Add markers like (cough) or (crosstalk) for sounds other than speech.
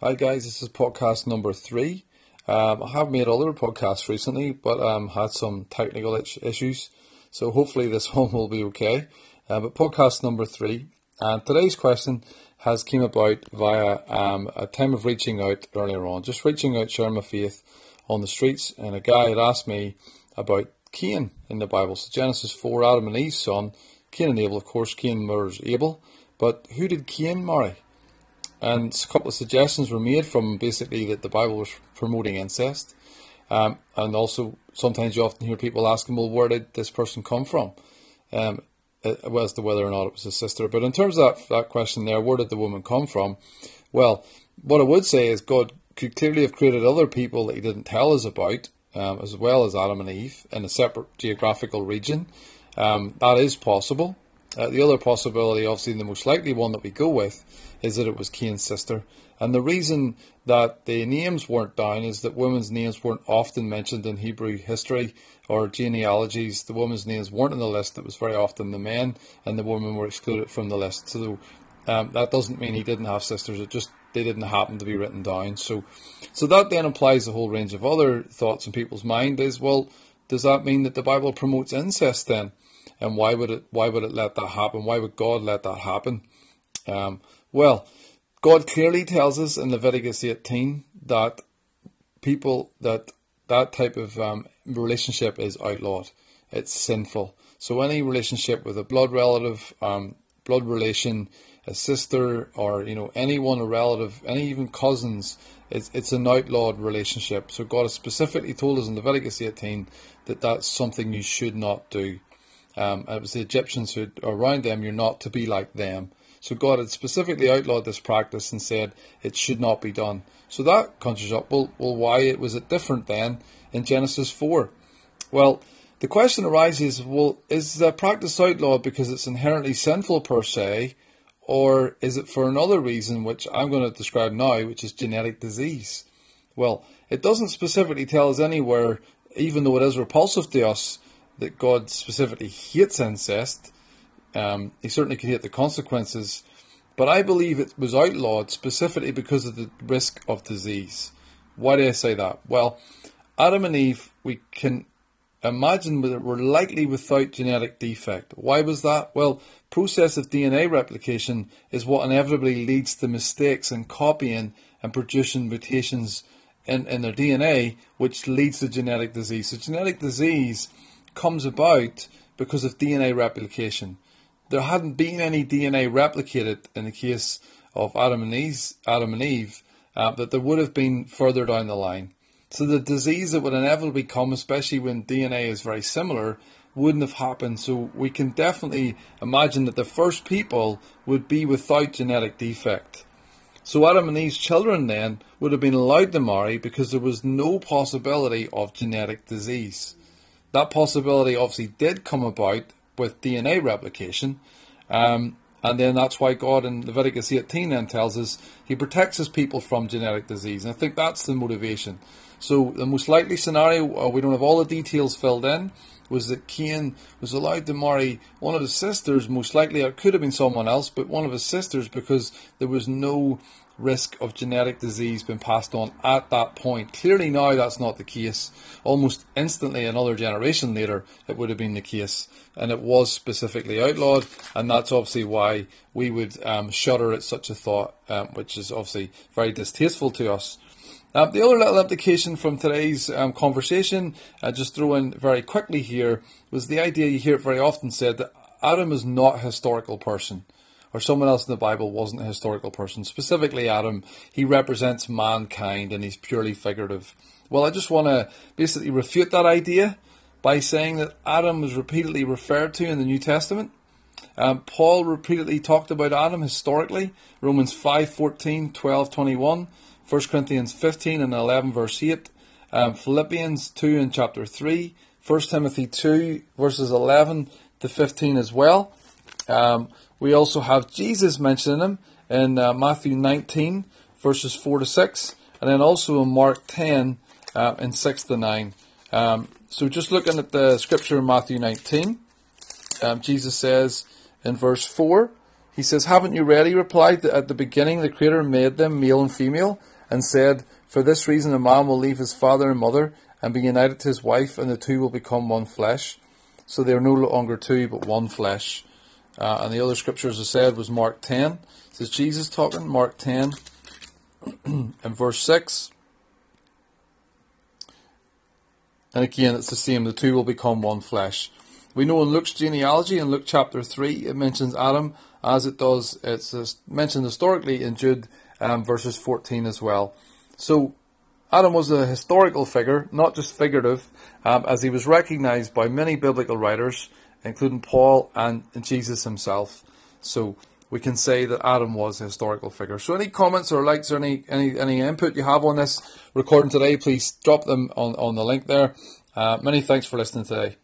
Hi guys, this is podcast number three. Um, I have made other podcasts recently, but um, had some technical issues, so hopefully this (laughs) one will be okay. Uh, but podcast number three, and today's question has came about via um, a time of reaching out earlier on, just reaching out, sharing my faith on the streets, and a guy had asked me about Cain in the Bible. So Genesis four, Adam and Eve's son, Cain and Abel. Of course, Cain murders Abel, but who did Cain marry? And a couple of suggestions were made from basically that the Bible was promoting incest. Um, and also, sometimes you often hear people asking, well, where did this person come from? Um, as to whether or not it was a sister. But in terms of that, that question there, where did the woman come from? Well, what I would say is God could clearly have created other people that he didn't tell us about, um, as well as Adam and Eve, in a separate geographical region. Um, that is possible. Uh, the other possibility, obviously the most likely one that we go with, is that it was Cain's sister. And the reason that the names weren't down is that women's names weren't often mentioned in Hebrew history or genealogies. The women's names weren't on the list. It was very often the men, and the women were excluded from the list. So um, that doesn't mean he didn't have sisters. It just they didn't happen to be written down. So, so that then implies a whole range of other thoughts in people's mind. Is well, does that mean that the Bible promotes incest then? And why would it why would it let that happen? Why would God let that happen? Um, well, God clearly tells us in Leviticus 18 that people that that type of um, relationship is outlawed. It's sinful. So any relationship with a blood relative, um, blood relation, a sister, or you know anyone, a relative, any even cousins, it's it's an outlawed relationship. So God has specifically told us in Leviticus 18 that that's something you should not do. Um, it was the Egyptians who around them. You're not to be like them. So God had specifically outlawed this practice and said it should not be done. So that conjures up, well, well, why was it different then in Genesis 4? Well, the question arises, well, is the practice outlawed because it's inherently sinful per se, or is it for another reason, which I'm going to describe now, which is genetic disease? Well, it doesn't specifically tell us anywhere, even though it is repulsive to us, that God specifically hates incest. Um, he certainly could hate the consequences, but I believe it was outlawed specifically because of the risk of disease. Why do I say that? Well, Adam and Eve, we can imagine that were likely without genetic defect. Why was that? Well, process of DNA replication is what inevitably leads to mistakes in copying and producing mutations in, in their DNA, which leads to genetic disease. So genetic disease comes about because of DNA replication. There hadn't been any DNA replicated in the case of Adam and Eve, Adam and Eve uh, that there would have been further down the line. So the disease that would inevitably come, especially when DNA is very similar, wouldn't have happened. So we can definitely imagine that the first people would be without genetic defect. So Adam and Eve's children then would have been allowed to marry because there was no possibility of genetic disease. That possibility obviously did come about with DNA replication. Um, and then that's why God in Leviticus 18 then tells us he protects his people from genetic disease. And I think that's the motivation. So the most likely scenario, uh, we don't have all the details filled in, was that Cain was allowed to marry one of his sisters. Most likely it could have been someone else, but one of his sisters because there was no risk of genetic disease being passed on at that point. Clearly now that's not the case. Almost instantly, another generation later, it would have been the case, and it was specifically outlawed, and that's obviously why we would um, shudder at such a thought, um, which is obviously very distasteful to us. Um, the other little implication from today's um, conversation, uh, just throw in very quickly here, was the idea you hear it very often said that Adam is not a historical person or someone else in the Bible wasn't a historical person. Specifically, Adam, he represents mankind and he's purely figurative. Well, I just want to basically refute that idea by saying that Adam was repeatedly referred to in the New Testament. Um, Paul repeatedly talked about Adam historically. Romans 5, 14, 12, 21, 1 Corinthians 15 and 11 verse 8, um, Philippians 2 and chapter 3, 1 Timothy 2 verses 11 to 15 as well. Um, we also have Jesus mentioning him in uh, Matthew 19, verses 4 to 6, and then also in Mark 10, uh, in 6 to 9. Um, so just looking at the scripture in Matthew 19, um, Jesus says in verse 4, He says, Haven't you read? He replied that at the beginning the Creator made them male and female and said, For this reason a man will leave his father and mother and be united to his wife, and the two will become one flesh. So they are no longer two, but one flesh. Uh, and the other scripture, as I said, was Mark 10. This is Jesus talking, Mark 10 (clears throat) and verse 6. And again, it's the same. The two will become one flesh. We know in Luke's genealogy, in Luke chapter 3, it mentions Adam as it does, it's mentioned historically in Jude um, verses 14 as well. So, Adam was a historical figure, not just figurative, um, as he was recognized by many biblical writers, including Paul and Jesus himself. So, we can say that Adam was a historical figure. So any comments or likes or any, any, any input you have on this recording today, please drop them on, on the link there. Uh, many thanks for listening today.